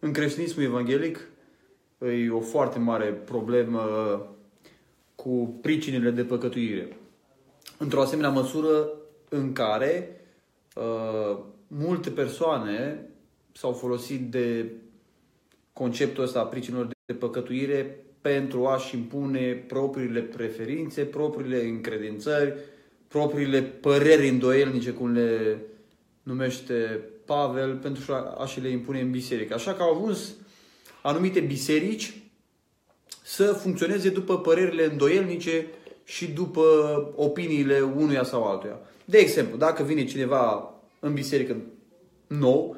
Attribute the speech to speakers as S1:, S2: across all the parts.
S1: în creștinismul evanghelic e o foarte mare problemă cu pricinile de păcătuire. Într-o asemenea măsură în care uh, multe persoane s-au folosit de conceptul ăsta a pricinilor de păcătuire pentru a-și impune propriile preferințe, propriile încredințări, propriile păreri îndoielnice, cum le numește Pavel, pentru a-și le impune în biserică. Așa că au ajuns anumite biserici să funcționeze după părerile îndoielnice și după opiniile unuia sau altuia. De exemplu, dacă vine cineva în biserică nou,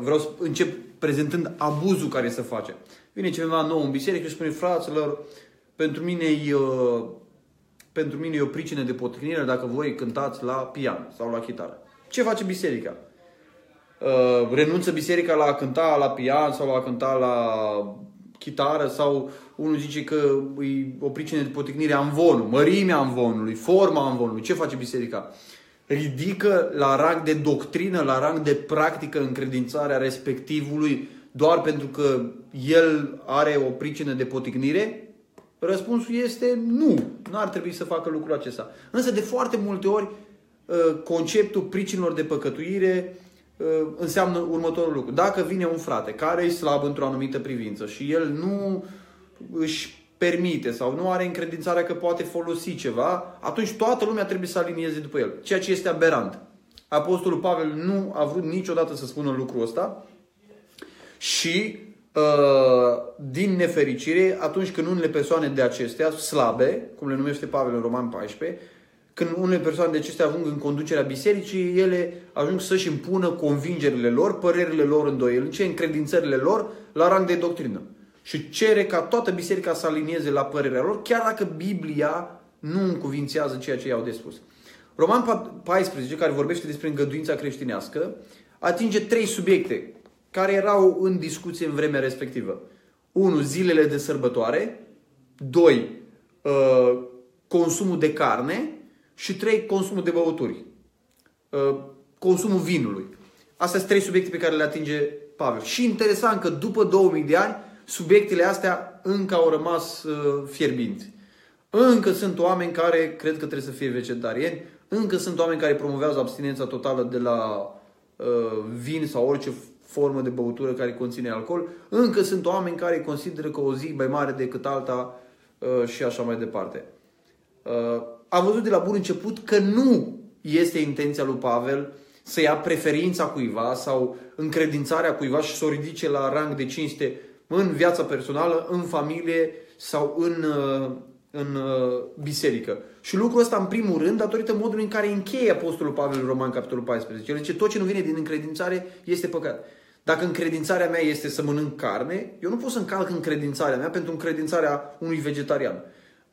S1: vreau să încep prezentând abuzul care se face. Vine cineva nou în biserică și spune, fraților, pentru mine e, pentru mine e o pricină de potrivire dacă voi cântați la pian sau la chitară. Ce face biserica? Uh, renunță biserica la a cânta la pian sau la a cânta la chitară sau unul zice că e o pricină de poticnire a învonului, mărimea învonului, forma învonului. Ce face biserica? Ridică la rang de doctrină, la rang de practică încredințarea respectivului doar pentru că el are o pricină de poticnire? Răspunsul este nu. Nu ar trebui să facă lucrul acesta. Însă de foarte multe ori uh, conceptul pricinilor de păcătuire uh, înseamnă următorul lucru. Dacă vine un frate care e slab într-o anumită privință și el nu își permite sau nu are încredințarea că poate folosi ceva, atunci toată lumea trebuie să alinieze după el. Ceea ce este aberant. Apostolul Pavel nu a vrut niciodată să spună lucrul ăsta și uh, din nefericire, atunci când unele persoane de acestea, slabe, cum le numește Pavel în Roman 14, când unele persoane de acestea ajung în conducerea bisericii, ele ajung să-și impună convingerile lor, părerile lor îndoielnice, încredințările lor la rang de doctrină. Și cere ca toată biserica să alinieze la părerea lor, chiar dacă Biblia nu încuvințează ceea ce i-au de spus. Roman 14, care vorbește despre îngăduința creștinească, atinge trei subiecte care erau în discuție în vremea respectivă. 1. Zilele de sărbătoare. 2. Uh, consumul de carne. Și 3. Consumul de băuturi. Uh, consumul vinului. Astea sunt trei subiecte pe care le atinge Pavel. Și interesant că după 2000 de ani, subiectele astea încă au rămas uh, fierbinți. Încă sunt oameni care cred că trebuie să fie vegetariani, încă sunt oameni care promovează abstinența totală de la uh, vin sau orice formă de băutură care conține alcool. Încă sunt oameni care consideră că o zi mai mare decât alta uh, și așa mai departe. Uh, am văzut de la bun început că nu este intenția lui Pavel să ia preferința cuiva sau încredințarea cuiva și să o ridice la rang de cinste în viața personală, în familie sau în, uh, în biserică. Și lucrul ăsta, în primul rând, datorită modului în care încheie Apostolul Pavel în Roman, capitolul 14. El zice, tot ce nu vine din încredințare este păcat. Dacă încredințarea mea este să mănânc carne, eu nu pot să încalc încredințarea mea pentru încredințarea unui vegetarian.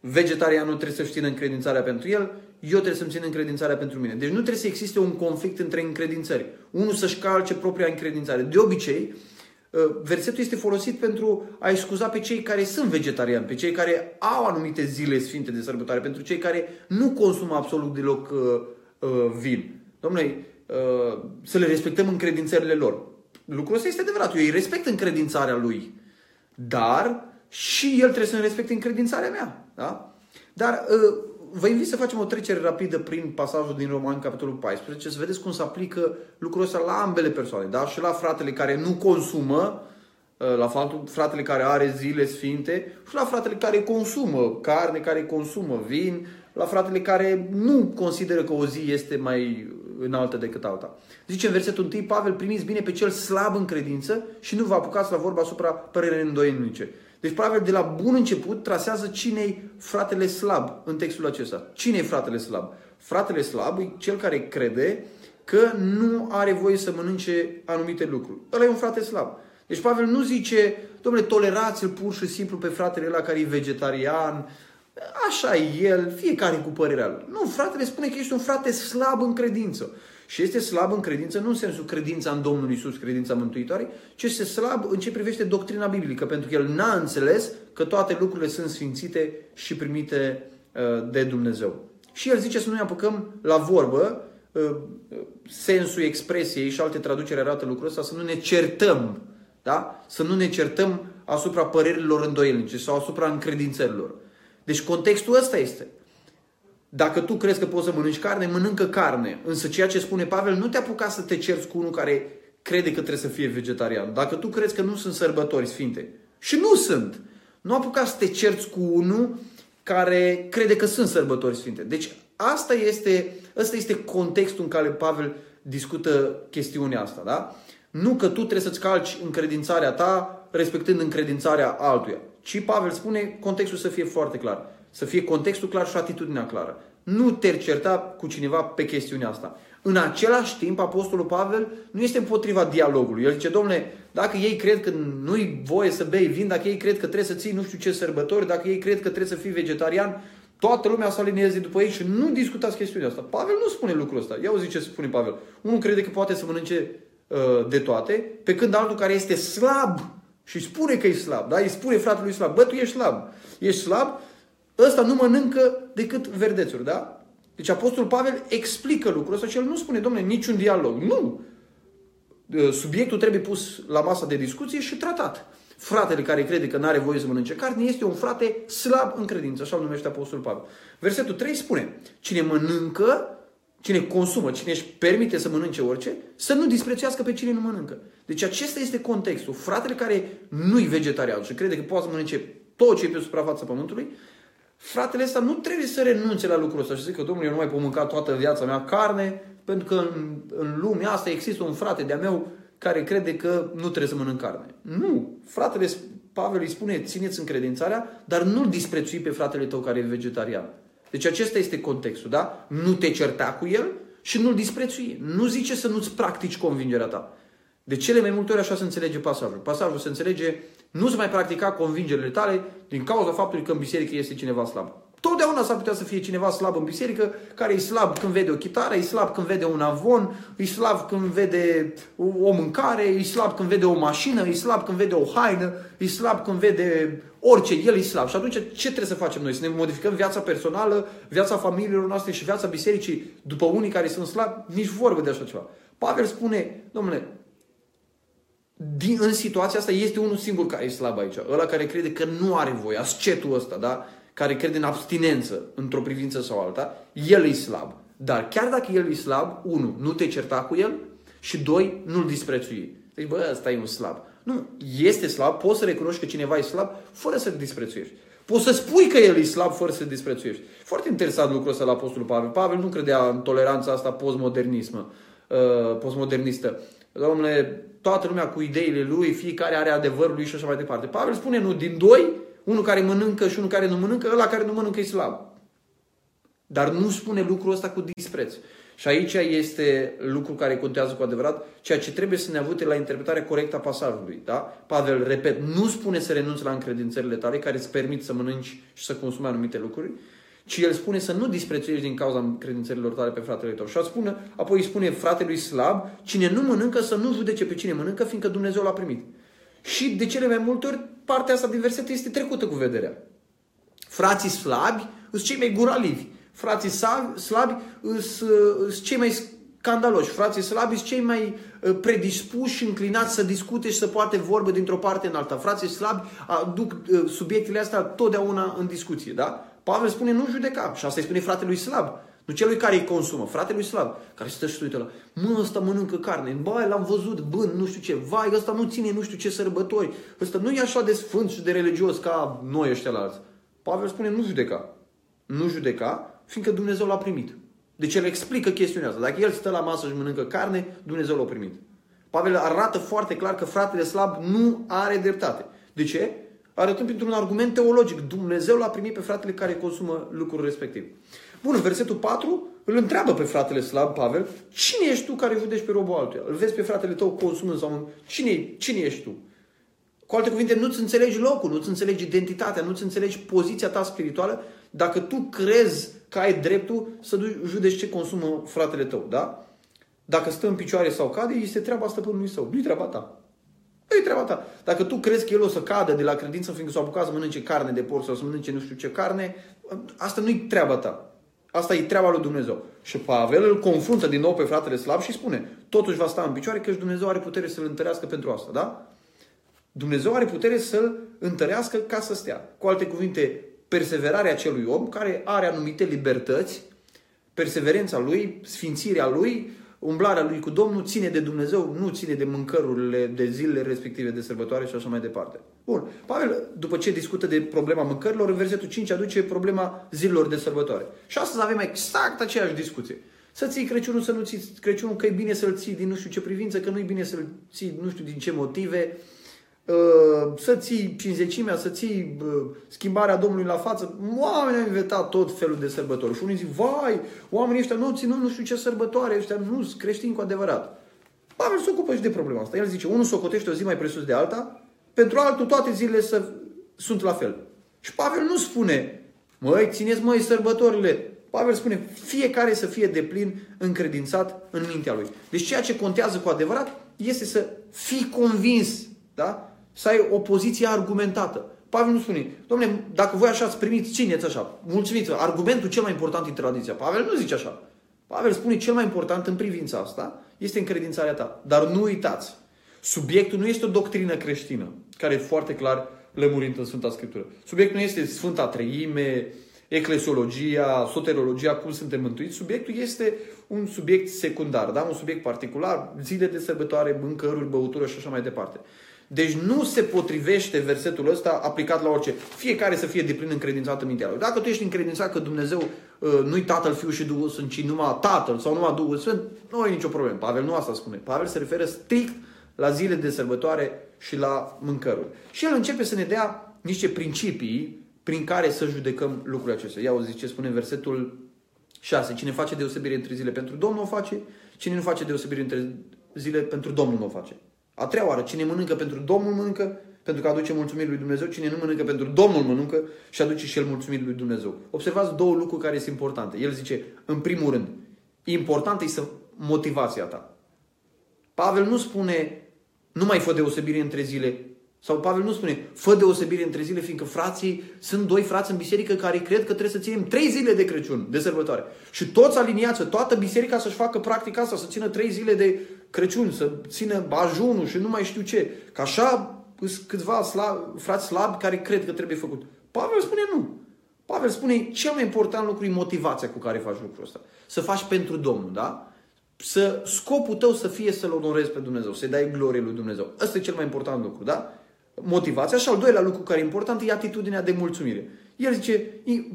S1: Vegetarianul trebuie să-și țină încredințarea pentru el, eu trebuie să-mi țin încredințarea pentru mine. Deci nu trebuie să existe un conflict între încredințări. Unul să-și calce propria încredințare. De obicei, ă, versetul este folosit pentru a scuza pe cei care sunt vegetariani, pe cei care au anumite zile sfinte de sărbătoare, pentru cei care nu consumă absolut deloc uh, uh, vin. Domnule, uh, să le respectăm încredințările lor. Lucrul ăsta este adevărat. Eu îi respect încredințarea lui. Dar și el trebuie să-mi respecte încredințarea mea. Da? Dar uh, vă invit să facem o trecere rapidă prin pasajul din Roman, capitolul 14, să vedeți cum se aplică lucrul ăsta la ambele persoane. Da? Și la fratele care nu consumă, uh, la fratele care are zile sfinte și la fratele care consumă carne, care consumă vin, la fratele care nu consideră că o zi este mai înaltă decât alta. Zice în versetul 1, Pavel, primiți bine pe cel slab în credință și nu vă apucați la vorba asupra părerii îndoielnice. Deci Pavel de la bun început trasează cine fratele slab în textul acesta. cine e fratele slab? Fratele slab e cel care crede că nu are voie să mănânce anumite lucruri. Ăla e un frate slab. Deci Pavel nu zice, domnule, tolerați-l pur și simplu pe fratele ăla care e vegetarian, Așa e el, fiecare cu părerea lui. Nu, fratele spune că ești un frate slab în credință. Și este slab în credință, nu în sensul credința în Domnul Isus, credința mântuitoare, ci este slab în ce privește doctrina biblică, pentru că el n-a înțeles că toate lucrurile sunt sfințite și primite uh, de Dumnezeu. Și el zice să nu ne apucăm la vorbă, uh, sensul expresiei și alte traduceri arată lucrul ăsta, să nu ne certăm Da? Să nu ne certăm asupra părerilor îndoielnice sau asupra încredințărilor. Deci contextul ăsta este. Dacă tu crezi că poți să mănânci carne, mănâncă carne. Însă ceea ce spune Pavel, nu te apuca să te cerți cu unul care crede că trebuie să fie vegetarian. Dacă tu crezi că nu sunt sărbători sfinte, și nu sunt, nu apuca să te cerți cu unul care crede că sunt sărbători sfinte. Deci asta este, asta este contextul în care Pavel discută chestiunea asta. Da? Nu că tu trebuie să-ți calci încredințarea ta respectând încredințarea altuia. Ci Pavel spune contextul să fie foarte clar. Să fie contextul clar și atitudinea clară. Nu te certa cu cineva pe chestiunea asta. În același timp, Apostolul Pavel nu este împotriva dialogului. El zice, domnule, dacă ei cred că nu-i voie să bei vin, dacă ei cred că trebuie să ții nu știu ce sărbători, dacă ei cred că trebuie să fii vegetarian, toată lumea să alinieze după ei și nu discutați chestiunea asta. Pavel nu spune lucrul ăsta. Ia uzi ce spune Pavel. Unul crede că poate să mănânce uh, de toate, pe când altul care este slab și spune că e slab, da? Îi spune fratelui slab, bă, tu ești slab. Ești slab, ăsta nu mănâncă decât verdețuri, da? Deci Apostolul Pavel explică lucrul ăsta și el nu spune, domnule, niciun dialog. Nu! Uh, subiectul trebuie pus la masa de discuție și tratat. Fratele care crede că nu are voie să mănânce carne este un frate slab în credință, așa îl numește Apostolul Pavel. Versetul 3 spune, cine mănâncă, cine consumă, cine își permite să mănânce orice, să nu disprețuiască pe cine nu mănâncă. Deci acesta este contextul. Fratele care nu-i vegetarian și crede că poate să mănânce tot ce e pe suprafața pământului, fratele ăsta nu trebuie să renunțe la lucrul ăsta și să zică, domnule, eu nu mai pot mânca toată viața mea carne, pentru că în, în lumea asta există un frate de-a meu care crede că nu trebuie să mănânc carne. Nu. Fratele Pavel îi spune, țineți încredințarea, dar nu-l disprețui pe fratele tău care e vegetarian. Deci acesta este contextul, da? Nu te certa cu el și nu-l disprețui. Nu zice să nu-ți practici convingerea ta. De cele mai multe ori așa se înțelege pasajul. Pasajul se înțelege nu-ți mai practica convingerile tale din cauza faptului că în biserică este cineva slab. Totdeauna s-ar putea să fie cineva slab în biserică, care e slab când vede o chitară, e slab când vede un avon, e slab când vede o mâncare, e slab când vede o mașină, e slab când vede o haină, e slab când vede orice, el e slab. Și atunci ce trebuie să facem noi? Să ne modificăm viața personală, viața familiilor noastre și viața bisericii după unii care sunt slabi? Nici vorbă de așa ceva. Pavel spune, domnule, din, în situația asta este unul singur care e slab aici. Ăla care crede că nu are voie, ascetul ăsta, da? care crede în abstinență într-o privință sau alta, el e slab. Dar chiar dacă el e slab, unu, nu te certa cu el și doi, nu-l disprețui. Deci, bă, ăsta e un slab. Nu, este slab, poți să recunoști că cineva e slab fără să-l disprețuiești. Poți să spui că el e slab fără să-l disprețuiești. Foarte interesant lucrul ăsta la Apostolul Pavel. Pavel nu credea în toleranța asta postmodernismă, uh, postmodernistă. Domnule, toată lumea cu ideile lui, fiecare are adevărul lui și așa mai departe. Pavel spune, nu, din doi, unul care mănâncă și unul care nu mănâncă, ăla care nu mănâncă e slab. Dar nu spune lucrul ăsta cu dispreț. Și aici este lucru care contează cu adevărat, ceea ce trebuie să ne avute la interpretarea corectă a pasajului. Da? Pavel, repet, nu spune să renunți la încredințările tale care îți permit să mănânci și să consumi anumite lucruri, ci el spune să nu disprețuiești din cauza credințărilor tale pe fratele tău. Și spune, apoi îi spune fratelui slab, cine nu mănâncă să nu judece pe cine mănâncă, fiindcă Dumnezeu l-a primit. Și de cele mai multe ori, partea asta din verset este trecută cu vederea. Frații slabi sunt cei mai guralivi. Frații slabi sunt cei mai scandaloși. Frații slabi sunt cei mai uh, predispuși și înclinați să discute și să poate vorbe dintr-o parte în alta. Frații slabi aduc uh, subiectele astea totdeauna în discuție. Da? Pavel spune nu judeca. Și asta îi spune fratelui slab. Nu celui care îi consumă, fratelui slab, care stă și uită la, mă, ăsta mănâncă carne, bă, l-am văzut bând, nu știu ce, vai, ăsta nu ține nu știu ce sărbători, ăsta nu e așa de sfânt și de religios ca noi ăștia la alții. Pavel spune, nu judeca. Nu judeca, fiindcă Dumnezeu l-a primit. Deci el explică chestiunea asta. Dacă el stă la masă și mănâncă carne, Dumnezeu l-a primit. Pavel arată foarte clar că fratele slab nu are dreptate. De ce? Arătând printr-un argument teologic. Dumnezeu l-a primit pe fratele care consumă lucrul respectiv. Bun, în versetul 4 îl întreabă pe fratele slab, Pavel, cine ești tu care judești pe robul altuia? Îl vezi pe fratele tău consumând sau... Cine, cine ești tu? Cu alte cuvinte, nu-ți înțelegi locul, nu-ți înțelegi identitatea, nu-ți înțelegi poziția ta spirituală dacă tu crezi că ai dreptul să judeci ce consumă fratele tău, da? Dacă stă în picioare sau cade, este treaba stăpânului său. Nu-i treaba ta. Nu-i treaba ta. Dacă tu crezi că el o să cadă de la credință, fiindcă s-a apucat să mănânce carne de porc sau să mănânce nu știu ce carne, asta nu-i treaba ta. Asta e treaba lui Dumnezeu. Și Pavel îl confruntă din nou pe fratele slab și spune, totuși va sta în picioare că și Dumnezeu are putere să-l întărească pentru asta, da? Dumnezeu are putere să-l întărească ca să stea. Cu alte cuvinte, perseverarea acelui om care are anumite libertăți, perseverența lui, sfințirea lui, umblarea lui cu Domnul ține de Dumnezeu, nu ține de mâncărurile de zilele respective de sărbătoare și așa mai departe. Bun. Pavel, după ce discută de problema mâncărilor, în versetul 5 aduce problema zilelor de sărbătoare. Și astăzi avem exact aceeași discuție. Să ții Crăciunul, să nu ții Crăciunul, că e bine să-l ții din nu știu ce privință, că nu e bine să-l ții nu știu din ce motive, uh, să ții cinzecimea, să ții uh, schimbarea Domnului la față. Oamenii au inventat tot felul de sărbători. Și unii zic, vai, oamenii ăștia nu țin nu știu ce sărbătoare, ăștia nu sunt creștini cu adevărat. Pavel se ocupă și de problema asta. El zice, unul socotește o zi mai presus de alta, pentru altul toate zilele să, sunt la fel. Și Pavel nu spune, măi, țineți măi sărbătorile, Pavel spune, fiecare să fie deplin încredințat în mintea lui. Deci ceea ce contează cu adevărat este să fii convins, da? Să ai o poziție argumentată. Pavel nu spune, domnule, dacă voi așa ați primit, țineți așa, mulțumiți Argumentul cel mai important în tradiția. Pavel nu zice așa. Pavel spune cel mai important în privința asta este încredințarea ta. Dar nu uitați, subiectul nu este o doctrină creștină, care e foarte clar lămurind în Sfânta Scriptură. Subiectul nu este Sfânta Treime, eclesiologia, soterologia, cum suntem mântuiți. Subiectul este un subiect secundar, da? un subiect particular, zile de sărbătoare, mâncăruri, băutură și așa mai departe. Deci nu se potrivește versetul ăsta aplicat la orice. Fiecare să fie deplin încredințat în mintea lui. Dacă tu ești încredințat că Dumnezeu uh, nu-i Tatăl, Fiul și Duhul Sfânt, ci numai Tatăl sau numai Duhul Sfânt, nu ai nicio problemă. Pavel nu asta spune. Pavel se referă strict la zile de sărbătoare și la mâncăruri. Și el începe să ne dea niște principii prin care să judecăm lucrurile acestea. Ia auzi ce spune în versetul 6. Cine face deosebire între zile pentru Domnul o face, cine nu face deosebire între zile pentru Domnul nu o face. A treia oară, cine mănâncă pentru Domnul mănâncă, pentru că aduce mulțumiri lui Dumnezeu, cine nu mănâncă pentru Domnul mănâncă și aduce și el mulțumiri lui Dumnezeu. Observați două lucruri care sunt importante. El zice, în primul rând, important e să motivația ta. Pavel nu spune, nu mai fă deosebire între zile sau Pavel nu spune, fă deosebire între zile, fiindcă frații, sunt doi frați în biserică care cred că trebuie să ținem trei zile de Crăciun, de sărbătoare. Și toți aliniați, toată biserica să-și facă practica asta, să țină trei zile de Crăciun, să țină ajunul și nu mai știu ce. Că așa sunt câțiva slab, frați slabi care cred că trebuie făcut. Pavel spune nu. Pavel spune, cel mai important lucru e motivația cu care faci lucrul ăsta. Să faci pentru Domnul, da? Să scopul tău să fie să-L onorezi pe Dumnezeu, să-i dai glorie lui Dumnezeu. Ăsta e cel mai important lucru, da? motivația și al doilea lucru care e important e atitudinea de mulțumire. El zice,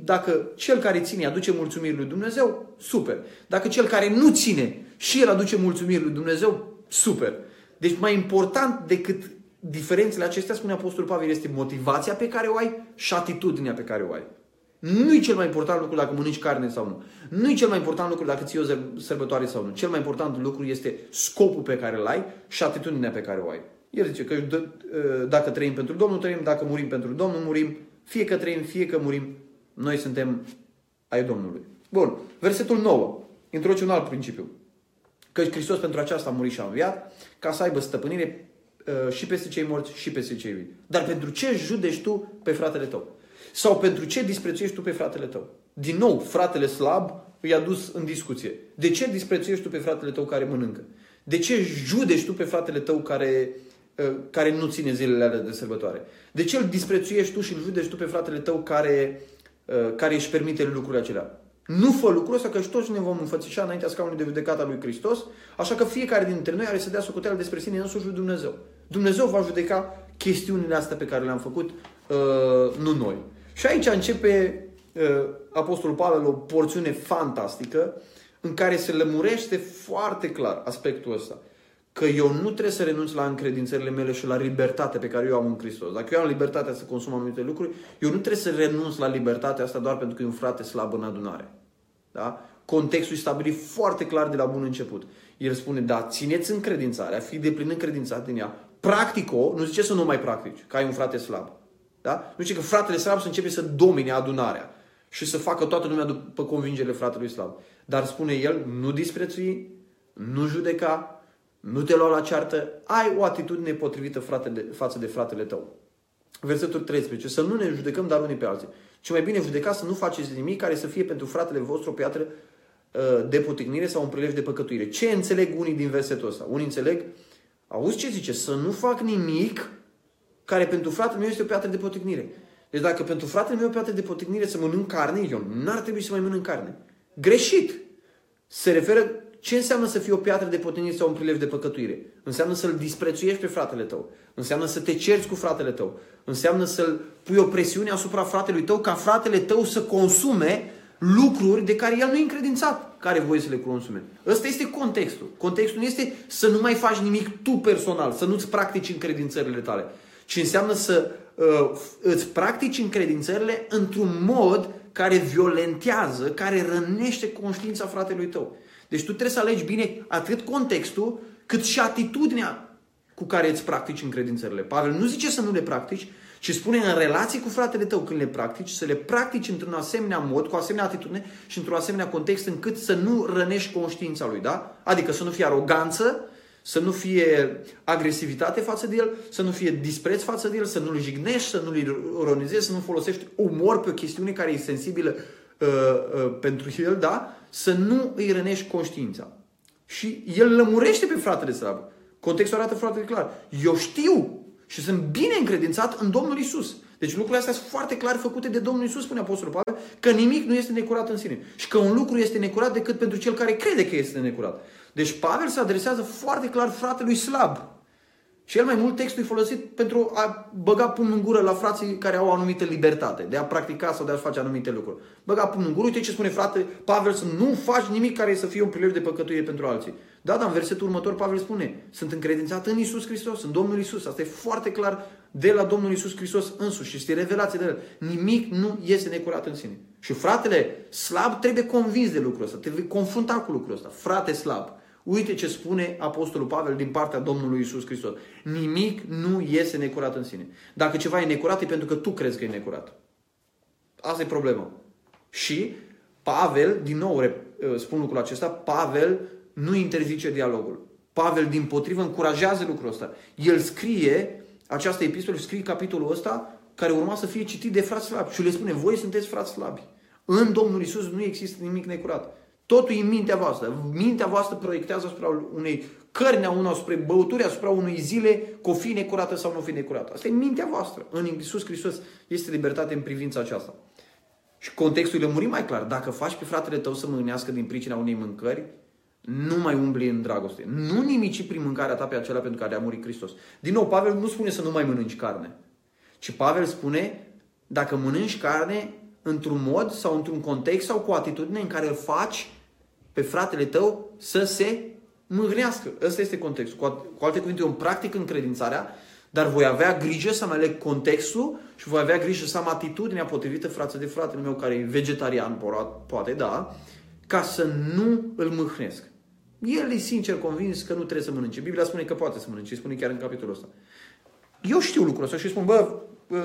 S1: dacă cel care ține aduce mulțumiri lui Dumnezeu, super. Dacă cel care nu ține și el aduce mulțumiri lui Dumnezeu, super. Deci mai important decât diferențele acestea, spune Apostolul Pavel, este motivația pe care o ai și atitudinea pe care o ai. Nu e cel mai important lucru dacă mănânci carne sau nu. Nu e cel mai important lucru dacă ții o sărbătoare sau nu. Cel mai important lucru este scopul pe care îl ai și atitudinea pe care o ai. El zice că ă, dacă trăim pentru Domnul, trăim, dacă murim pentru Domnul, murim. Fie că trăim, fie că murim, noi suntem ai Domnului. Bun. Versetul 9. Introduce un alt principiu. Că Hristos pentru aceasta a murit și a înviat, ca să aibă stăpânire ă, și peste cei morți și peste cei vii. Dar pentru ce judești tu pe fratele tău? Sau pentru ce disprețuiești tu pe fratele tău? Din nou, fratele slab îi a dus în discuție. De ce disprețuiești tu pe fratele tău care mănâncă? De ce judești tu pe fratele tău care Uh, care nu ține zilele alea de sărbătoare? De ce îl disprețuiești tu și îl judeci tu pe fratele tău care, uh, care își permite lucrurile acelea? Nu fă lucrul ăsta că și toți ne vom înfățișa înaintea scaunului de judecată a lui Hristos, așa că fiecare dintre noi are să dea socoteală despre sine însuși lui Dumnezeu. Dumnezeu va judeca chestiunile astea pe care le-am făcut, uh, nu noi. Și aici începe uh, Apostolul Pavel o porțiune fantastică în care se lămurește foarte clar aspectul ăsta că eu nu trebuie să renunț la încredințările mele și la libertatea pe care eu am în Hristos. Dacă eu am libertatea să consum anumite lucruri, eu nu trebuie să renunț la libertatea asta doar pentru că e un frate slab în adunare. Da? Contextul e stabilit foarte clar de la bun început. El spune, da, țineți încredințarea, fi de plin încredințat din ea. Practico, nu zice să nu mai practici, că ai un frate slab. Da? Nu zice că fratele slab să începe să domine adunarea și să facă toată lumea după convingerile fratelui slab. Dar spune el, nu disprețui, nu judeca, nu te lua la ceartă, ai o atitudine potrivită frate de, față de fratele tău. Versetul 13. Să nu ne judecăm dar unii pe alții. Ce mai bine judeca să nu faceți nimic care să fie pentru fratele vostru o piatră uh, de poticnire sau un prilej de păcătuire. Ce înțeleg unii din versetul ăsta? Unii înțeleg, auzi ce zice, să nu fac nimic care pentru fratele meu este o piatră de poticnire. Deci dacă pentru fratele meu e o piatră de poticnire să mănânc carne, eu n-ar trebui să mai mănânc carne. Greșit! Se referă ce înseamnă să fii o piatră de poticnire sau un prilev de păcătuire? Înseamnă să-l disprețuiești pe fratele tău. Înseamnă să te cerți cu fratele tău. Înseamnă să-l pui o presiune asupra fratelui tău ca fratele tău să consume lucruri de care el nu e încredințat care voie să le consume. Ăsta este contextul. Contextul nu este să nu mai faci nimic tu personal, să nu-ți practici încredințările tale, ci înseamnă să uh, îți practici încredințările într-un mod care violentează, care rănește conștiința fratelui tău. Deci tu trebuie să alegi bine atât contextul, cât și atitudinea cu care îți practici încredințările. Pavel nu zice să nu le practici, și spune în relații cu fratele tău când le practici, să le practici într-un asemenea mod, cu asemenea atitudine și într-un asemenea context încât să nu rănești conștiința lui, da? Adică să nu fie aroganță, să nu fie agresivitate față de el, să nu fie dispreț față de el, să nu-l jignești, să nu-l ironizezi, să nu folosești umor pe o chestiune care e sensibilă uh, uh, pentru el, da? Să nu îi rănești conștiința. Și el lămurește pe fratele slab. Contextul arată foarte clar. Eu știu și sunt bine încredințat în Domnul Isus. Deci lucrurile astea sunt foarte clar făcute de Domnul Isus, spune Apostolul Pavel, că nimic nu este necurat în sine. Și că un lucru este necurat decât pentru cel care crede că este necurat. Deci Pavel se adresează foarte clar fratelui slab. Și el mai mult textul e folosit pentru a băga pumn în gură la frații care au o anumită libertate, de a practica sau de a face anumite lucruri. Băga pumn în gură, uite ce spune frate Pavel, să nu faci nimic care să fie un prilej de păcătuire pentru alții. Da, dar în versetul următor Pavel spune, sunt încredințat în Isus Hristos, în Domnul Isus. Asta e foarte clar de la Domnul Isus Hristos însuși și este revelație de el. Nimic nu este necurat în sine. Și fratele slab trebuie convins de lucrul ăsta, trebuie confrunta cu lucrul ăsta. Frate slab, uite ce spune Apostolul Pavel din partea Domnului Isus Hristos. Nimic nu este necurat în sine. Dacă ceva e necurat, e pentru că tu crezi că e necurat. Asta e problema. Și Pavel, din nou spun lucrul acesta, Pavel nu interzice dialogul. Pavel, din potrivă, încurajează lucrul ăsta. El scrie această epistolă, scrie capitolul ăsta, care urma să fie citit de frați slabi. Și le spune, voi sunteți frați slabi. În Domnul Isus nu există nimic necurat. Totul e în mintea voastră. Mintea voastră proiectează asupra unei cărni a unor, spre băuturi, asupra unui zile, cu o fi necurată sau nu fi necurată. Asta e mintea voastră. În Iisus Hristos este libertate în privința aceasta. Și contextul e lămurit mai clar. Dacă faci pe fratele tău să mânească din pricina unei mâncări, nu mai umbli în dragoste. Nu nimici prin mâncarea ta pe acela pentru care a murit Hristos. Din nou, Pavel nu spune să nu mai mănânci carne. Ci Pavel spune, dacă mănânci carne într-un mod sau într-un context sau cu o atitudine în care îl faci pe fratele tău să se mâhnească. Ăsta este contextul. Cu alte cuvinte, eu îmi practic încredințarea, dar voi avea grijă să-mi aleg contextul și voi avea grijă să am atitudinea potrivită față de fratele meu care e vegetarian, poate, da, ca să nu îl mâhnesc. El e sincer convins că nu trebuie să mănânce. Biblia spune că poate să mănânce, spune chiar în capitolul ăsta. Eu știu lucrul ăsta și îi spun, bă,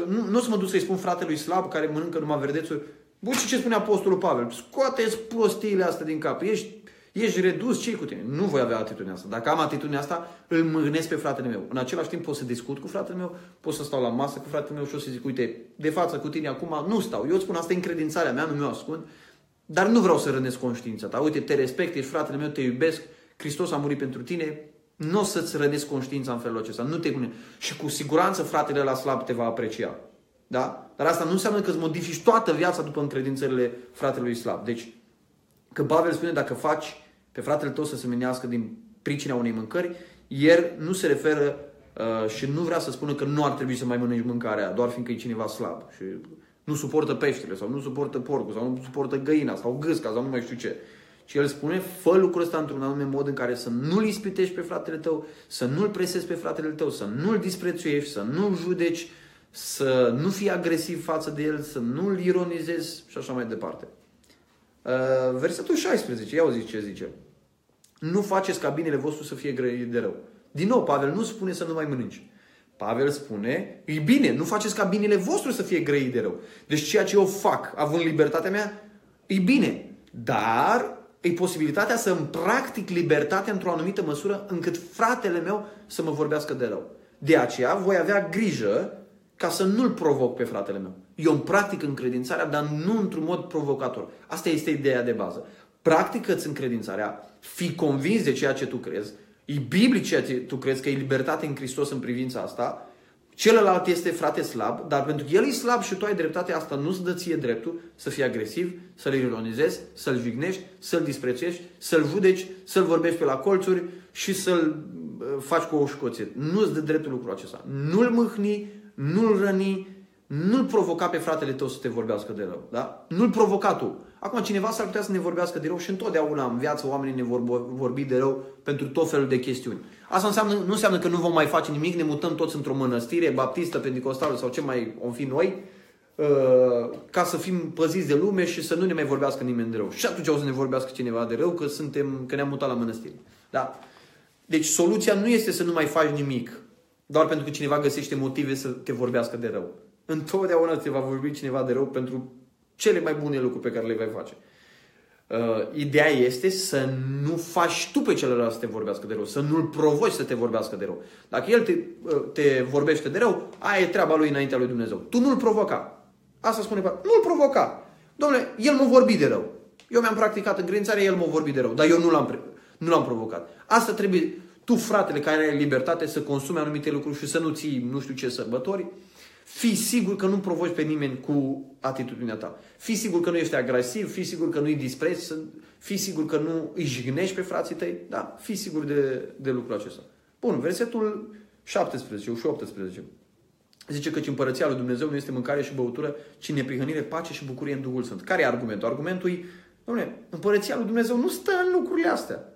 S1: nu, nu o să mă duc să-i spun fratelui slab care mănâncă numai verdețuri. Bă, și ce spune Apostolul Pavel? Scoate-ți prostiile astea din cap. Ești, ești redus, ce cu tine? Nu voi avea atitudinea asta. Dacă am atitudinea asta, îl mâhnesc pe fratele meu. În același timp pot să discut cu fratele meu, pot să stau la masă cu fratele meu și o să zic, uite, de față cu tine acum nu stau. Eu îți spun, asta e încredințarea mea, nu mi-o ascund. Dar nu vreau să rănesc conștiința ta. Uite, te respect, ești fratele meu, te iubesc, Hristos a murit pentru tine, nu o să-ți rănesc conștiința în felul acesta. Nu te pune. Și cu siguranță fratele la slab te va aprecia. Da? Dar asta nu înseamnă că îți modifici toată viața după încredințările fratelui slab. Deci, că Pavel spune dacă faci pe fratele tău să se menească din pricina unei mâncări, el nu se referă uh, și nu vrea să spună că nu ar trebui să mai mănânci mâncarea, doar fiindcă e cineva slab. Și nu suportă peștele sau nu suportă porcul sau nu suportă găina sau gâsca sau nu mai știu ce. Și el spune, fă lucrul ăsta într-un anume mod în care să nu-l ispitești pe fratele tău, să nu-l presezi pe fratele tău, să nu-l disprețuiești, să nu-l judeci, să nu fii agresiv față de el, să nu-l ironizezi și așa mai departe. Uh, versetul 16, ia zice ce zice. Nu faceți ca binele vostru să fie grăit de rău. Din nou, Pavel nu spune să nu mai mănânci. Pavel spune, e bine, nu faceți ca binele vostru să fie grăit de rău. Deci ceea ce eu fac, având libertatea mea, e bine. Dar e posibilitatea să îmi practic libertatea într-o anumită măsură încât fratele meu să mă vorbească de rău. De aceea voi avea grijă ca să nu-l provoc pe fratele meu. Eu îmi practic încredințarea, dar nu într-un mod provocator. Asta este ideea de bază. Practică-ți încredințarea, fii convins de ceea ce tu crezi, e biblic ceea ce tu crezi că e libertate în Hristos în privința asta, Celălalt este frate slab, dar pentru că el e slab și tu ai dreptate, asta nu-ți dă ție dreptul să fii agresiv, să-l ironizezi, să-l jignești, să-l disprețuiești, să-l judeci, să-l vorbești pe la colțuri și să-l uh, faci cu o școție. Nu-ți dă dreptul lucrul acesta. Nu-l mâhni, nu-l răni, nu-l provoca pe fratele tău să te vorbească de rău. Da? Nu-l provoca tu. Acum, cineva s-ar putea să ne vorbească de rău și întotdeauna în viață oamenii ne vor vorbi de rău pentru tot felul de chestiuni. Asta înseamnă, nu înseamnă că nu vom mai face nimic, ne mutăm toți într-o mănăstire, baptistă, pentecostală sau ce mai om fi noi, uh, ca să fim păziți de lume și să nu ne mai vorbească nimeni de rău. Și atunci o să ne vorbească cineva de rău că, suntem, că ne-am mutat la mănăstire. Da? Deci soluția nu este să nu mai faci nimic, doar pentru că cineva găsește motive să te vorbească de rău. Întotdeauna te va vorbi cineva de rău pentru cele mai bune lucruri pe care le vei face. Uh, ideea este să nu faci tu pe celălalt să te vorbească de rău, să nu-l provoci să te vorbească de rău. Dacă el te, uh, te vorbește de rău, aia e treaba lui înaintea lui Dumnezeu. Tu nu-l provoca. Asta spune Nu-l provoca. Domnule, el m-a vorbit de rău. Eu mi-am practicat încredințarea, el m-a vorbit de rău, dar eu nu l-am, nu l-am provocat. Asta trebuie tu, fratele, care ai libertate să consumi anumite lucruri și să nu ții nu știu ce sărbători, Fii sigur că nu provoci pe nimeni cu atitudinea ta. Fii sigur că nu ești agresiv, fii sigur că nu îi dispreți, fii sigur că nu îi jignești pe frații tăi. Da, fii sigur de, de lucrul acesta. Bun, versetul 17 și 18. Zice că împărăția lui Dumnezeu nu este mâncare și băutură, ci neprihănire, pace și bucurie în Duhul Sfânt. Care e argumentul? Argumentul e, domnule, împărăția lui Dumnezeu nu stă în lucrurile astea.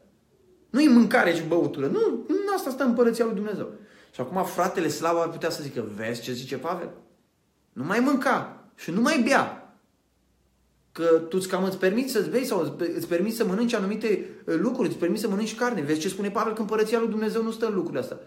S1: Nu e mâncare și băutură. Nu, nu asta stă împărăția lui Dumnezeu. Și acum fratele Slava ar putea să zică, vezi ce zice Pavel? Nu mai mânca și nu mai bea. Că tu cam îți permiți să-ți bei sau îți permiți să mănânci anumite uh, lucruri, îți permiți să mănânci carne. Vezi ce spune Pavel? Că împărăția lui Dumnezeu nu stă în lucrurile astea.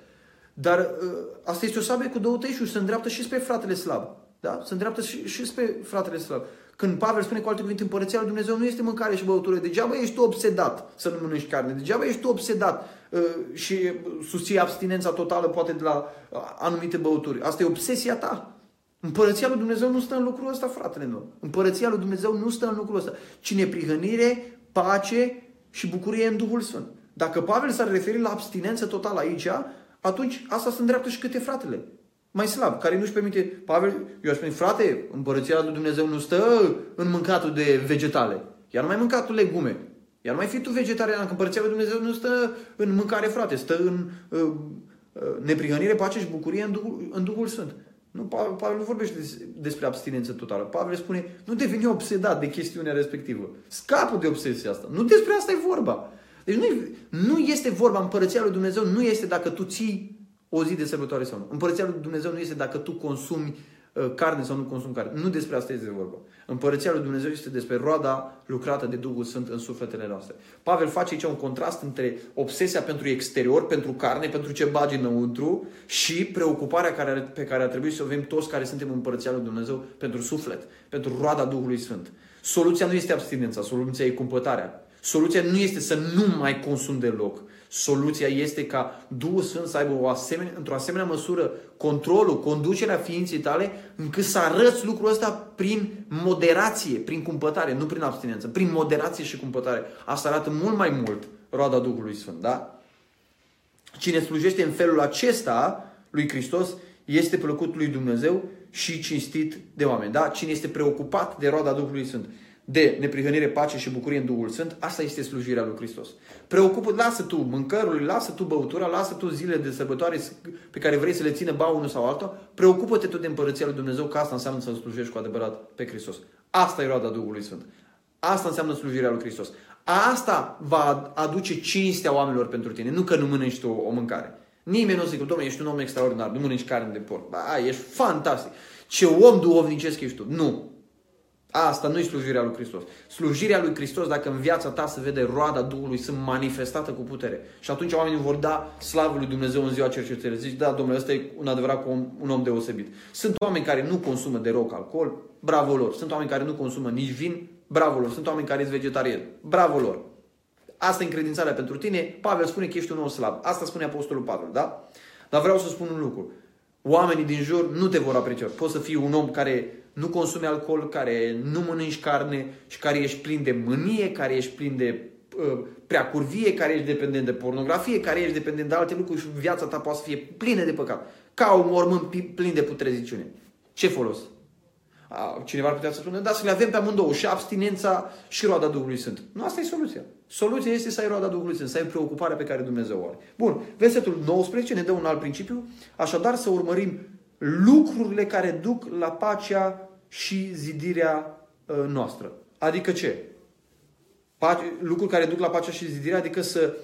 S1: Dar uh, asta este o sabie cu două tăișuri și se îndreaptă și spre fratele slab. Da? Se îndreaptă și, și spre fratele slab. Când Pavel spune cu alte cuvinte, împărăția lui Dumnezeu nu este mâncare și băutură. Degeaba ești tu obsedat să nu mănânci carne. Degeaba ești tu obsedat uh, și susții abstinența totală poate de la uh, anumite băuturi. Asta e obsesia ta. Împărăția lui Dumnezeu nu stă în lucrul ăsta, fratele meu. Împărăția lui Dumnezeu nu stă în lucrul ăsta. Cine prihănire, pace și bucurie în Duhul Sfânt. Dacă Pavel s-ar referi la abstinență totală aici, atunci asta se îndreaptă și câte fratele mai slab, care nu-și permite, Pavel, eu aș spune, frate, împărăția lui Dumnezeu nu stă în mâncatul de vegetale. Iar nu mai mâncatul legume. Iar nu mai fi tu vegetarian, că împărăția lui Dumnezeu nu stă în mâncare, frate, stă în uh, uh, neprihănire, pace și bucurie în Duhul, în Duhul Sfânt. Nu, Pavel, Pavel nu vorbește despre abstinență totală. Pavel spune, nu deveni obsedat de chestiunea respectivă. Scapă de obsesia asta. Nu despre asta e vorba. Deci nu, nu este vorba, împărăția lui Dumnezeu nu este dacă tu ții o zi de sărbătoare sau nu. Împărăția lui Dumnezeu nu este dacă tu consumi uh, carne sau nu consumi carne. Nu despre asta este vorba. Împărăția lui Dumnezeu este despre roada lucrată de Duhul Sfânt în sufletele noastre. Pavel face aici un contrast între obsesia pentru exterior, pentru carne, pentru ce bagi înăuntru și preocuparea care, pe care ar trebui să o avem toți care suntem în Împărăția lui Dumnezeu pentru suflet, pentru roada Duhului Sfânt. Soluția nu este abstinența, soluția e cumpătarea. Soluția nu este să nu mai consum deloc. Soluția este ca Duhul Sfânt să aibă o asemenea, într-o asemenea măsură controlul, conducerea ființei tale, încât să arăți lucrul ăsta prin moderație, prin cumpătare, nu prin abstinență, prin moderație și cumpătare. Asta arată mult mai mult roada Duhului Sfânt, da? Cine slujește în felul acesta lui Hristos este plăcut lui Dumnezeu și cinstit de oameni. Da? Cine este preocupat de roada Duhului Sfânt de neprihănire, pace și bucurie în Duhul Sfânt, asta este slujirea lui Hristos. Preocupă, lasă tu mâncărul, lasă tu băutura, lasă tu zile de sărbătoare pe care vrei să le țină ba unul sau altul, preocupă-te tu de împărăția lui Dumnezeu, că asta înseamnă să slujești cu adevărat pe Hristos. Asta e roada Duhului Sfânt. Asta înseamnă slujirea lui Hristos. Asta va aduce cinstea oamenilor pentru tine, nu că nu mănânci tu o mâncare. Nimeni nu zice, domnule, ești un om extraordinar, nu mănânci carne de porc. Ba, ești fantastic. Ce om duhovnicesc ești tu. Nu. Asta nu e slujirea lui Hristos. Slujirea lui Hristos, dacă în viața ta se vede roada Duhului, sunt manifestată cu putere. Și atunci oamenii vor da slavă lui Dumnezeu în ziua cercetării. Zici, da, domnule, ăsta e un adevărat om, un om deosebit. Sunt oameni care nu consumă de roc alcool, bravo lor. Sunt oameni care nu consumă nici vin, bravo lor. Sunt oameni care sunt vegetariani, bravo lor. Asta e încredințarea pentru tine. Pavel spune că ești un om slab. Asta spune Apostolul Pavel, da? Dar vreau să spun un lucru. Oamenii din jur nu te vor aprecia. Poți să fii un om care nu consumi alcool, care nu mănânci carne și care ești plin de mânie, care ești plin de uh, prea curvie, care ești dependent de pornografie, care ești dependent de alte lucruri și viața ta poate să fie plină de păcat. Ca un mormânt plin de putreziciune. Ce folos? Cineva ar putea să spună, da, să le avem pe amândouă, și abstinența și roada Duhului Sfânt. Nu, asta e soluția. Soluția este să ai roada Duhului Sfânt, să ai preocuparea pe care Dumnezeu o are. Bun, versetul 19 ne dă un alt principiu, așadar să urmărim lucrurile care duc la pacea și zidirea uh, noastră. Adică ce? Pace, lucruri care duc la pacea și zidirea, adică să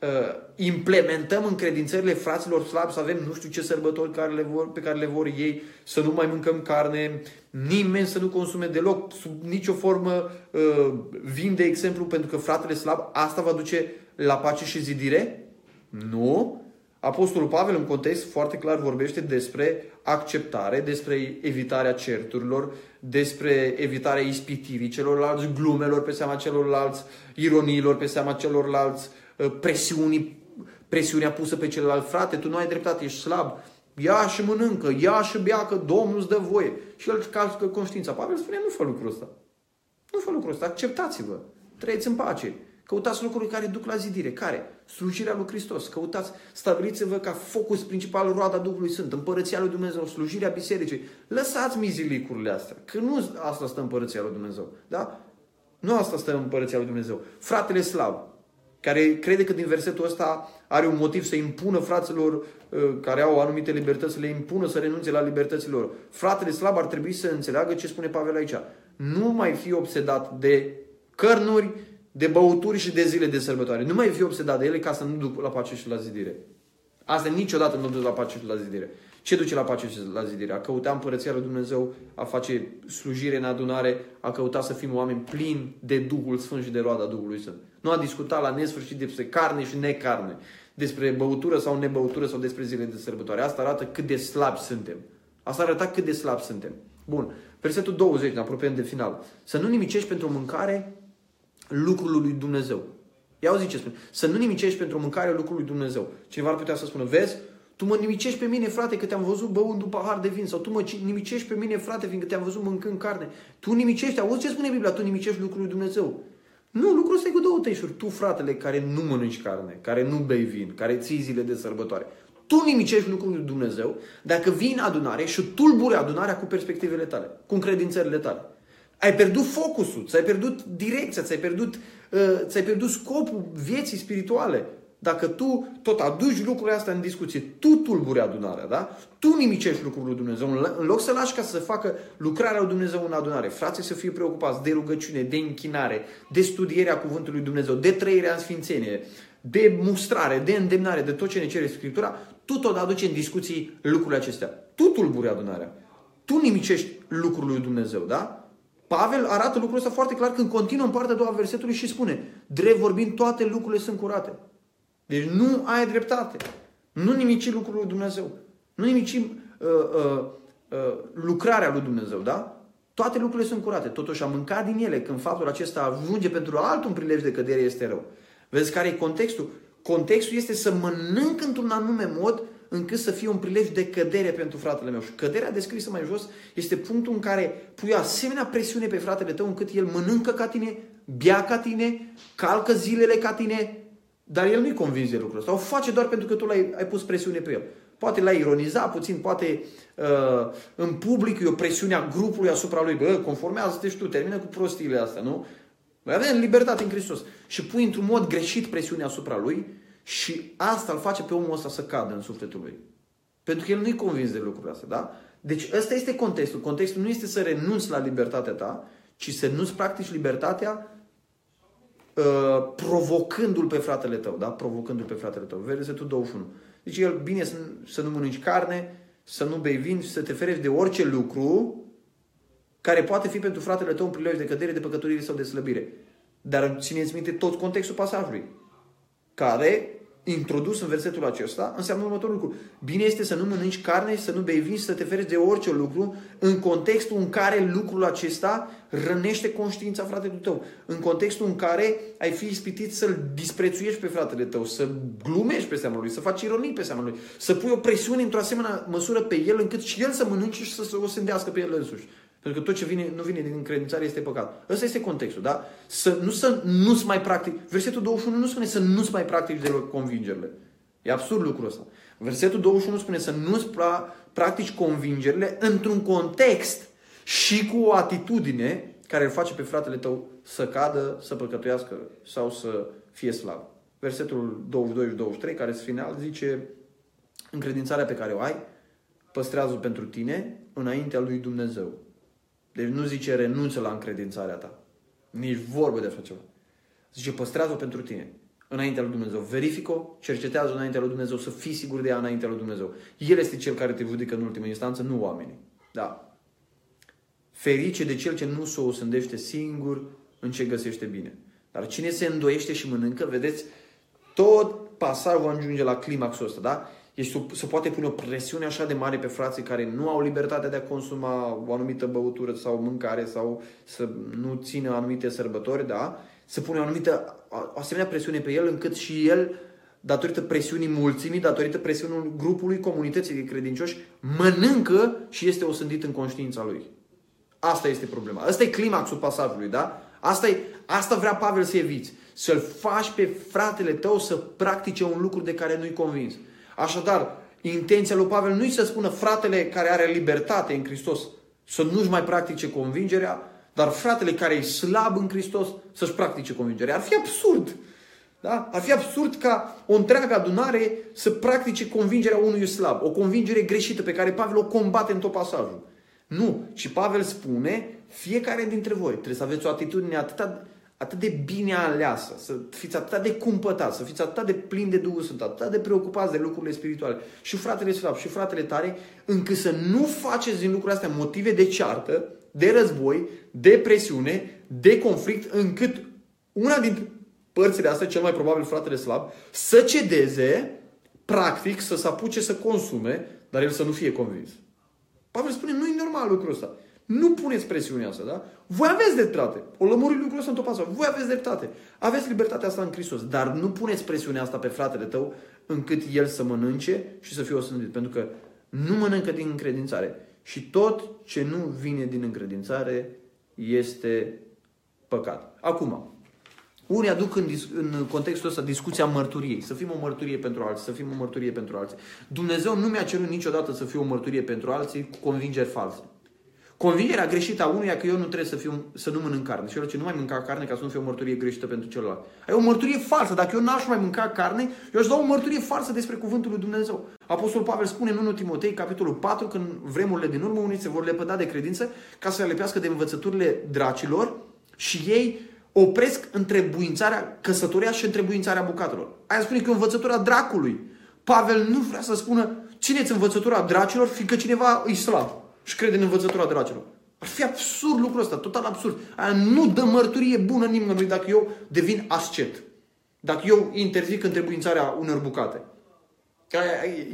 S1: uh, implementăm în credințările fraților slabi, să avem nu știu ce sărbători care le vor, pe care le vor ei, să nu mai mâncăm carne, nimeni să nu consume deloc, sub nicio formă uh, vin de exemplu pentru că fratele slab, asta va duce la pace și zidire? Nu. Apostolul Pavel în context foarte clar vorbește despre acceptare, despre evitarea certurilor, despre evitarea ispitirii celorlalți, glumelor pe seama celorlalți, ironiilor pe seama celorlalți, uh, presiunii, presiunea pusă pe celălalt frate, tu nu ai dreptate, ești slab, ia și mănâncă, ia și bea că Domnul îți dă voie. Și el calcă conștiința. Pavel spune, nu fă lucrul ăsta. Nu fă lucrul ăsta, acceptați-vă, trăiți în pace. Căutați lucruri care duc la zidire. Care? Slujirea lui Hristos. Căutați, stabiliți-vă ca focus principal roada Duhului Sfânt, împărăția lui Dumnezeu, slujirea bisericii. Lăsați mizilicurile astea, că nu asta stă împărăția lui Dumnezeu. Da? Nu asta stă împărăția lui Dumnezeu. Fratele slav, care crede că din versetul ăsta are un motiv să impună fraților uh, care au anumite libertăți, să le impună să renunțe la libertățile lor. Fratele slab ar trebui să înțeleagă ce spune Pavel aici. Nu mai fi obsedat de cărnuri, de băuturi și de zile de sărbătoare. Nu mai fi obsedat de ele ca să nu duc la pace și la zidire. Asta niciodată nu duce la pace și la zidire. Ce duce la pace și la zidire? A căuta împărăția lui Dumnezeu, a face slujire în adunare, a căuta să fim oameni plini de Duhul Sfânt și de roada Duhului Sfânt. Nu a discutat la nesfârșit despre carne și necarne, despre băutură sau nebăutură sau despre zile de sărbătoare. Asta arată cât de slabi suntem. Asta arată cât de slabi suntem. Bun. Versetul 20, ne apropiem de final. Să nu nimicești pentru mâncare lucrul lui Dumnezeu. Ia auzi ce spune. Să nu nimicești pentru mâncare lucrul lui Dumnezeu. Cineva ar putea să spună, vezi, tu mă nimicești pe mine, frate, că te-am văzut băund un pahar de vin. Sau tu mă nimicești pe mine, frate, fiindcă te-am văzut mâncând carne. Tu nimicești, auzi ce spune Biblia, tu nimicești lucrul lui Dumnezeu. Nu, lucrul ăsta e cu două tăișuri. Tu, fratele, care nu mănânci carne, care nu bei vin, care ții zile de sărbătoare. Tu nimicești lucrul lui Dumnezeu dacă vii în adunare și tulburi adunarea cu perspectivele tale, cu încredințările tale. Ai pierdut focusul, ți-ai pierdut direcția, ți-ai pierdut, uh, ți-ai pierdut scopul vieții spirituale. Dacă tu tot aduci lucrurile astea în discuție, tu tulburi adunarea, da? Tu nimicești lucrul lui Dumnezeu. În loc să lași ca să facă lucrarea lui Dumnezeu în adunare, frații să fie preocupați de rugăciune, de închinare, de studierea cuvântului lui Dumnezeu, de trăirea în sfințenie, de mustrare, de îndemnare, de tot ce ne cere Scriptura, tu tot aduci în discuții lucrurile acestea. Tu tulburi adunarea. Tu nimicești lucrul lui Dumnezeu, da? Pavel arată lucrul ăsta foarte clar când continuă în partea a doua versetului și spune, drept vorbind, toate lucrurile sunt curate. Deci nu ai dreptate. Nu nimici lucrul lui Dumnezeu. Nu nimici uh, uh, uh, lucrarea lui Dumnezeu, da? Toate lucrurile sunt curate. Totuși a mâncat din ele când faptul acesta ajunge pentru altul un prilej de cădere este rău. Vezi care e contextul? Contextul este să mănânc într-un anume mod încât să fie un prilej de cădere pentru fratele meu. Și căderea descrisă mai jos este punctul în care pui asemenea presiune pe fratele tău încât el mănâncă ca tine, bea ca tine, calcă zilele ca tine, dar el nu-i convins de lucrul ăsta. O face doar pentru că tu l-ai, ai pus presiune pe el. Poate l-ai ironizat puțin, poate uh, în public e o presiune a grupului asupra lui. Bă, conformează-te și tu, termină cu prostiile astea, nu? Noi avem libertate în Hristos. Și pui într-un mod greșit presiunea asupra lui și asta îl face pe omul ăsta să cadă în sufletul lui. Pentru că el nu-i convins de lucrurile astea, da? Deci ăsta este contextul. Contextul nu este să renunți la libertatea ta, ci să nu-ți practici libertatea uh, provocându-l pe fratele tău, da? Provocându-l pe fratele tău. Versetul 21. Deci el, bine să, să nu mănânci carne, să nu bei vin și să te ferești de orice lucru care poate fi pentru fratele tău un prilej de cădere, de păcăturire sau de slăbire. Dar țineți minte tot contextul pasajului care, introdus în versetul acesta, înseamnă următorul lucru. Bine este să nu mănânci carne, să nu bei vin, să te ferești de orice lucru, în contextul în care lucrul acesta rănește conștiința fratelui tău. În contextul în care ai fi ispitit să-l disprețuiești pe fratele tău, să glumești pe seama lui, să faci ironii pe seama lui, să pui o presiune într-o asemenea măsură pe el încât și el să mănânce și să se osândească pe el însuși. Pentru că tot ce vine, nu vine din încredințare este păcat. Ăsta este contextul, da? Să nu să nu-ți mai practic. Versetul 21 nu spune să nu-ți mai practici deloc convingerile. E absurd lucrul ăsta. Versetul 21 spune să nu-ți pra- practici convingerile într-un context și cu o atitudine care îl face pe fratele tău să cadă, să păcătuiască sau să fie slab. Versetul 22 și 23, care este final, zice încredințarea pe care o ai, păstrează pentru tine înaintea lui Dumnezeu. Deci nu zice renunță la încredințarea ta. Nici vorbă de așa ceva. Zice păstrează-o pentru tine înaintea lui Dumnezeu. Verifică-o, cercetează înaintea lui Dumnezeu, să fii sigur de ea înaintea lui Dumnezeu. El este cel care te judecă în ultimă instanță, nu oamenii. Da. Ferice de cel ce nu se o osândește singur în ce găsește bine. Dar cine se îndoiește și mănâncă, vedeți, tot pasajul ajunge la climaxul ăsta, da? Este, se poate pune o presiune așa de mare pe frații care nu au libertatea de a consuma o anumită băutură sau mâncare sau să nu țină anumite sărbători, da? Se pune o anumită, o asemenea presiune pe el încât și el, datorită presiunii mulțimii, datorită presiunii grupului, comunității de credincioși, mănâncă și este osândit în conștiința lui. Asta este problema. Asta e climaxul pasajului, da? Asta, e, asta vrea Pavel să eviți. Să-l faci pe fratele tău să practice un lucru de care nu-i convins. Așadar, intenția lui Pavel nu-i să spună fratele care are libertate în Hristos să nu-și mai practice convingerea, dar fratele care e slab în Hristos să-și practice convingerea. Ar fi absurd. Da? Ar fi absurd ca o întreagă adunare să practice convingerea unui slab. O convingere greșită pe care Pavel o combate în tot pasajul. Nu. Și Pavel spune, fiecare dintre voi trebuie să aveți o atitudine atât, atât de bine aleasă, să fiți atât de cumpătați, să fiți atât de plini de Duhul Sfânt, atât de preocupați de lucrurile spirituale, și fratele slab, și fratele tare, încât să nu faceți din lucrurile astea motive de ceartă, de război, de presiune, de conflict, încât una din părțile astea, cel mai probabil fratele slab, să cedeze, practic, să se apuce să consume, dar el să nu fie convins. Pavel spune, nu e normal lucrul ăsta. Nu puneți presiunea asta, da? Voi aveți dreptate. O lămuri lucrul ăsta în tot pasajul. Voi aveți dreptate. Aveți libertatea asta în Hristos. Dar nu puneți presiunea asta pe fratele tău încât el să mănânce și să fie osândit. Pentru că nu mănâncă din încredințare. Și tot ce nu vine din încredințare este păcat. Acum, unii aduc în, în contextul ăsta discuția mărturiei. Să fim o mărturie pentru alții, să fim o mărturie pentru alții. Dumnezeu nu mi-a cerut niciodată să fiu o mărturie pentru alții cu convingeri false. Convingerea greșită a unuia că eu nu trebuie să, fiu, să nu mănânc carne. Și eu ce nu mai mânca carne ca să nu fie o mărturie greșită pentru celălalt. Ai o mărturie falsă. Dacă eu n-aș mai mânca carne, eu aș da o mărturie falsă despre cuvântul lui Dumnezeu. Apostolul Pavel spune în 1 Timotei, capitolul 4, când vremurile din urmă unii se vor lepăda de credință ca să le lepească de învățăturile dracilor și ei opresc întrebuințarea, căsătoria și întrebuințarea bucatelor. Aia spune că e o învățătură a dracului. Pavel nu vrea să spună țineți învățătura dracilor, fiindcă cineva îi slab și crede în învățătura dracilor. Ar fi absurd lucrul ăsta, total absurd. Aia nu dă mărturie bună nimănui dacă eu devin ascet. Dacă eu interzic întrebuințarea unor bucate.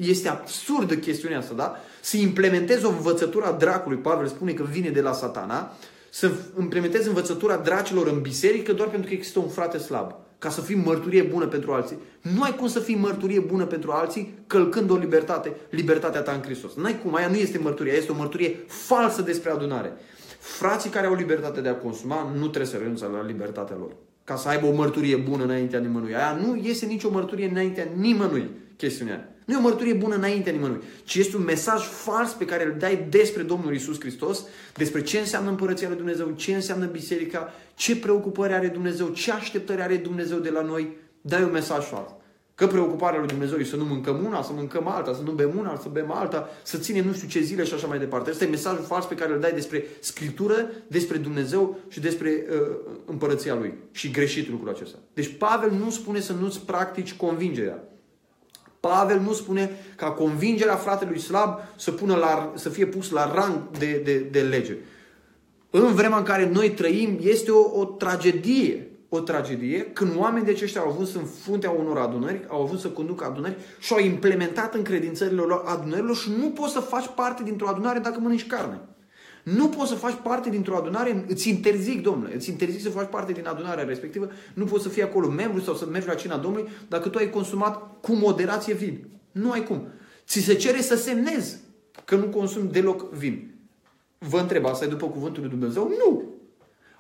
S1: Este absurdă chestiunea asta, da? Să implementez o învățătură a dracului, Pavel spune că vine de la satana, să implementez învățătura dracilor în biserică doar pentru că există un frate slab. Ca să fii mărturie bună pentru alții. Nu ai cum să fii mărturie bună pentru alții călcând o libertate, libertatea ta în Hristos. N-ai cum, aia nu este mărturie, este o mărturie falsă despre adunare. Frații care au libertate de a consuma nu trebuie să renunțe la libertatea lor. Ca să aibă o mărturie bună înaintea nimănui. Aia nu este nicio mărturie înaintea nimănui chestiunea. Nu e o mărturie bună înaintea nimănui, ci este un mesaj fals pe care îl dai despre Domnul Isus Hristos, despre ce înseamnă Împărăția lui Dumnezeu, ce înseamnă biserica, ce preocupări are Dumnezeu, ce așteptări are Dumnezeu de la noi. Dai un mesaj fals. Că preocuparea lui Dumnezeu e să nu mâncăm una, să mâncăm alta, să nu bem una, să bem alta, să ținem nu știu ce zile și așa mai departe. Asta e mesajul fals pe care îl dai despre Scriptură, despre Dumnezeu și despre uh, împărăția Lui. Și greșit lucrul acesta. Deci Pavel nu spune să nu-ți practici convingerea. Pavel nu spune ca convingerea fratelui slab să, pună la, să fie pus la rang de, de, de lege. În vremea în care noi trăim, este o, o tragedie. O tragedie când oameni de aceștia au ajuns în fruntea unor adunări, au avut să conducă adunări și au implementat în credințările lor adunărilor și nu poți să faci parte dintr-o adunare dacă mănânci carne. Nu poți să faci parte dintr-o adunare, îți interzic, domnule, îți interzic să faci parte din adunarea respectivă, nu poți să fii acolo membru sau să mergi la cina Domnului dacă tu ai consumat cu moderație vin. Nu ai cum. Ți se cere să semnezi că nu consumi deloc vin. Vă întreb, asta e după cuvântul lui Dumnezeu? Nu!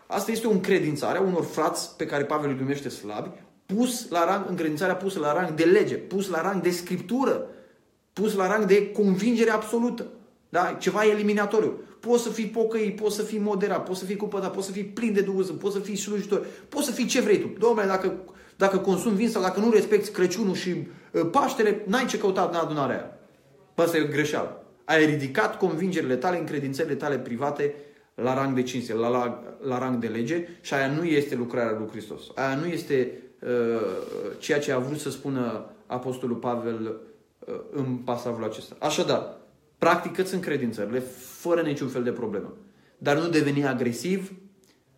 S1: Asta este o încredințare a unor frați pe care Pavel îi numește slabi, pus la rang, încredințarea pusă la rang de lege, pus la rang de scriptură, pus la rang de convingere absolută. Da? Ceva eliminatoriu. Poți să fii pocăit, poți să fii moderat, poți să fii cupătat, poți să fii plin de Duhul poți să fii slujitor, poți să fii ce vrei tu. Domnule, dacă, dacă consumi vin sau dacă nu respecti Crăciunul și uh, Paștele, n-ai ce căuta în adunarea aia. Bă, asta e greșeală. Ai ridicat convingerile tale, încredințările tale private la rang de cinste, la, la, la rang de lege și aia nu este lucrarea lui Hristos. Aia nu este uh, ceea ce a vrut să spună Apostolul Pavel uh, în pasajul acesta. Așadar, practică-ți încredințările fără niciun fel de problemă. Dar nu deveni agresiv,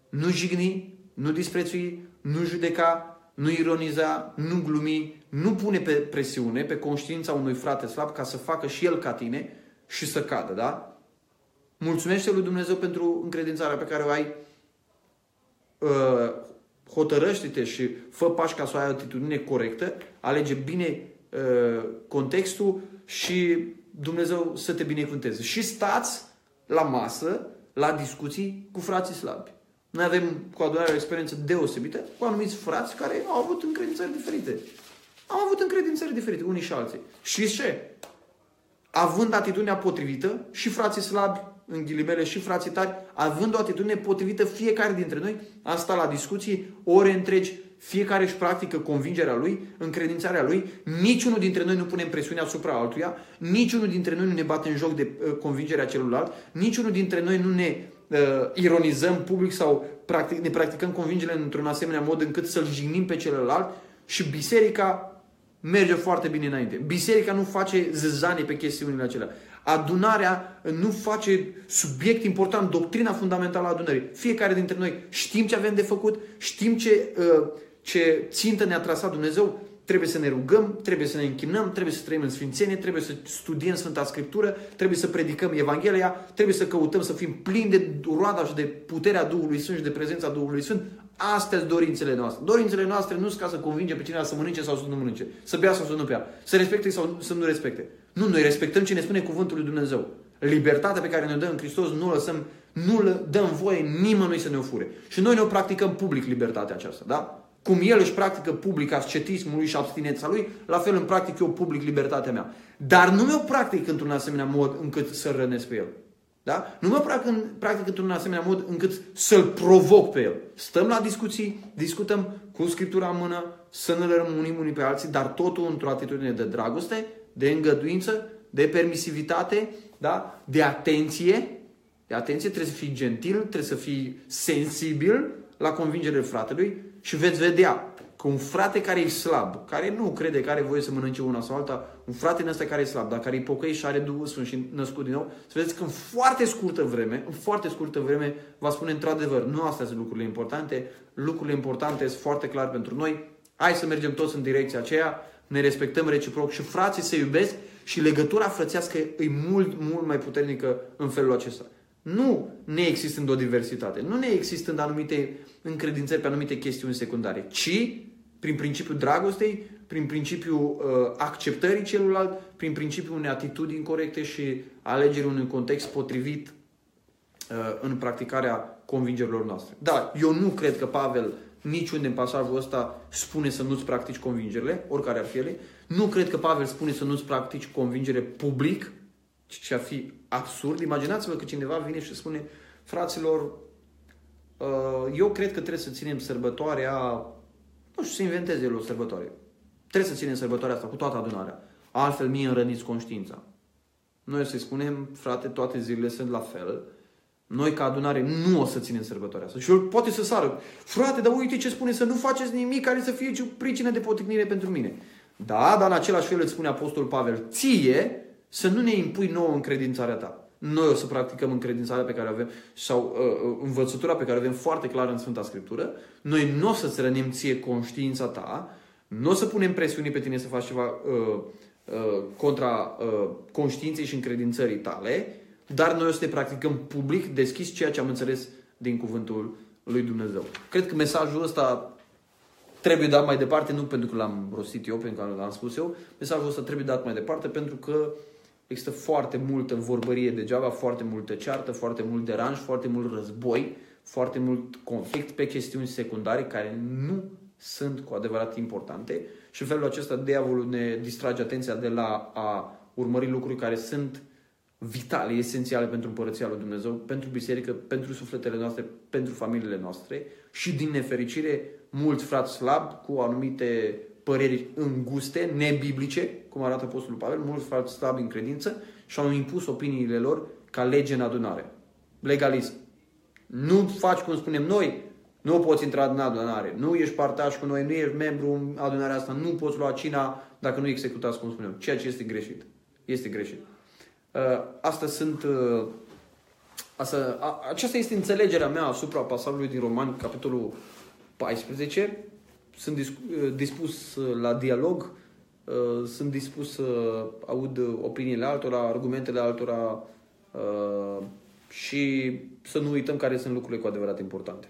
S1: nu jigni, nu disprețui, nu judeca, nu ironiza, nu glumi, nu pune pe presiune, pe conștiința unui frate slab ca să facă și el ca tine și să cadă, da? Mulțumește lui Dumnezeu pentru încredințarea pe care o ai. Uh, hotărăște-te și fă pași ca să ai o atitudine corectă, alege bine uh, contextul și Dumnezeu să te binecuvânteze. Și stați la masă, la discuții cu frații slabi. Noi avem cu adunarea o experiență deosebită cu anumiți frați care au avut încredințări diferite. Au avut încredințări diferite, unii și alții. Și ce? Având atitudinea potrivită, și frații slabi, în ghilimele, și frații tari, având o atitudine potrivită fiecare dintre noi, am stat la discuții ore întregi, fiecare își practică convingerea lui, încredințarea lui, niciunul dintre noi nu pune presiune asupra altuia, niciunul dintre noi nu ne bate în joc de uh, convingerea celuilalt, niciunul dintre noi nu ne uh, ironizăm public sau practic, ne practicăm convingerile într-un asemenea mod încât să-l jignim pe celălalt și biserica merge foarte bine înainte. Biserica nu face zăzanie pe chestiunile acelea. Adunarea nu face subiect important, doctrina fundamentală a adunării. Fiecare dintre noi știm ce avem de făcut, știm ce uh, ce țintă ne-a trasat Dumnezeu, trebuie să ne rugăm, trebuie să ne închinăm, trebuie să trăim în Sfințenie, trebuie să studiem Sfânta Scriptură, trebuie să predicăm Evanghelia, trebuie să căutăm să fim plini de roada și de puterea Duhului Sfânt și de prezența Duhului Sfânt. Astea sunt dorințele noastre. Dorințele noastre nu sunt ca să convingem pe cineva să mănânce sau să nu mănânce, să bea sau să nu bea, să respecte sau să nu respecte. Nu, noi respectăm ce ne spune Cuvântul lui Dumnezeu. Libertatea pe care ne dă în Hristos nu o lăsăm, nu dăm voie nimănui să ne o fure. Și noi ne o practicăm public libertatea aceasta, da? Cum el își practică public ascetismul lui și abstinența lui, la fel îmi practic eu public libertatea mea. Dar nu mi-o practic într-un asemenea mod încât să rănesc pe el. Da? Nu mă practic, practic într-un asemenea mod încât să-l provoc pe el. Stăm la discuții, discutăm cu Scriptura în mână, să ne rămânim unii pe alții, dar totul într-o atitudine de dragoste, de îngăduință, de permisivitate, da? de atenție. De atenție, trebuie să fii gentil, trebuie să fii sensibil la convingerile fratelui și veți vedea că un frate care e slab, care nu crede că are voie să mănânce una sau alta, un frate în ăsta care e slab, dar care e pocăit și are Duhul Sfânt și născut din nou, să vedeți că în foarte scurtă vreme, în foarte scurtă vreme, va spune într-adevăr, nu astea sunt lucrurile importante, lucrurile importante sunt foarte clar pentru noi, hai să mergem toți în direcția aceea, ne respectăm reciproc și frații se iubesc și legătura frățească e mult, mult mai puternică în felul acesta. Nu neexistând o diversitate, nu neexistând anumite încredințări pe anumite chestiuni secundare, ci prin principiul dragostei, prin principiul uh, acceptării celuilalt, prin principiul unei atitudini corecte și alegerii unui context potrivit uh, în practicarea convingerilor noastre. Da, eu nu cred că Pavel niciunde în pasajul ăsta spune să nu-ți practici convingerile, oricare ar fi ele. Nu cred că Pavel spune să nu-ți practici convingere public, ce ar fi absurd. Imaginați-vă că cineva vine și spune, fraților, uh, eu cred că trebuie să ținem sărbătoarea, nu știu, să inventeze el o sărbătoare. Trebuie să ținem sărbătoarea asta cu toată adunarea. Altfel mie înrăniți conștiința. Noi o să-i spunem, frate, toate zilele sunt la fel. Noi ca adunare nu o să ținem sărbătoarea asta. Și el poate să sară. Frate, dar uite ce spune, să nu faceți nimic care să fie pricină de poticnire pentru mine. Da, dar în același fel îți spune Apostolul Pavel, ție să nu ne impui nouă încredințarea ta. Noi o să practicăm încredințarea pe care avem sau uh, uh, învățătura pe care avem foarte clară în Sfânta Scriptură. Noi nu o să-ți rănim ție conștiința ta, nu o să punem presiuni pe tine să faci ceva uh, uh, contra uh, conștiinței și încredințării tale, dar noi o să te practicăm public, deschis, ceea ce am înțeles din cuvântul lui Dumnezeu. Cred că mesajul ăsta trebuie dat mai departe, nu pentru că l-am rostit eu, pentru că l-am spus eu, mesajul ăsta trebuie dat mai departe pentru că există foarte multă vorbărie degeaba, foarte multă ceartă, foarte mult deranj, foarte mult război, foarte mult conflict pe chestiuni secundare care nu sunt cu adevărat importante și în felul acesta diavolul ne distrage atenția de la a urmări lucruri care sunt vitale, esențiale pentru împărăția lui Dumnezeu, pentru biserică, pentru sufletele noastre, pentru familiile noastre și din nefericire mulți frați slabi cu anumite păreri înguste, nebiblice, cum arată Apostolul Pavel, mulți frați slabi în credință și au impus opiniile lor ca lege în adunare. Legalism. Nu faci cum spunem noi, nu poți intra în adunare, nu ești partaj cu noi, nu ești membru în adunarea asta, nu poți lua cina dacă nu executați cum spunem. Ceea ce este greșit. Este greșit. Uh, asta sunt uh, asta, aceasta este înțelegerea mea asupra pasajului din Romani, capitolul 14. Sunt uh, dispus la dialog, sunt dispus să aud opiniile altora, argumentele altora și să nu uităm care sunt lucrurile cu adevărat importante.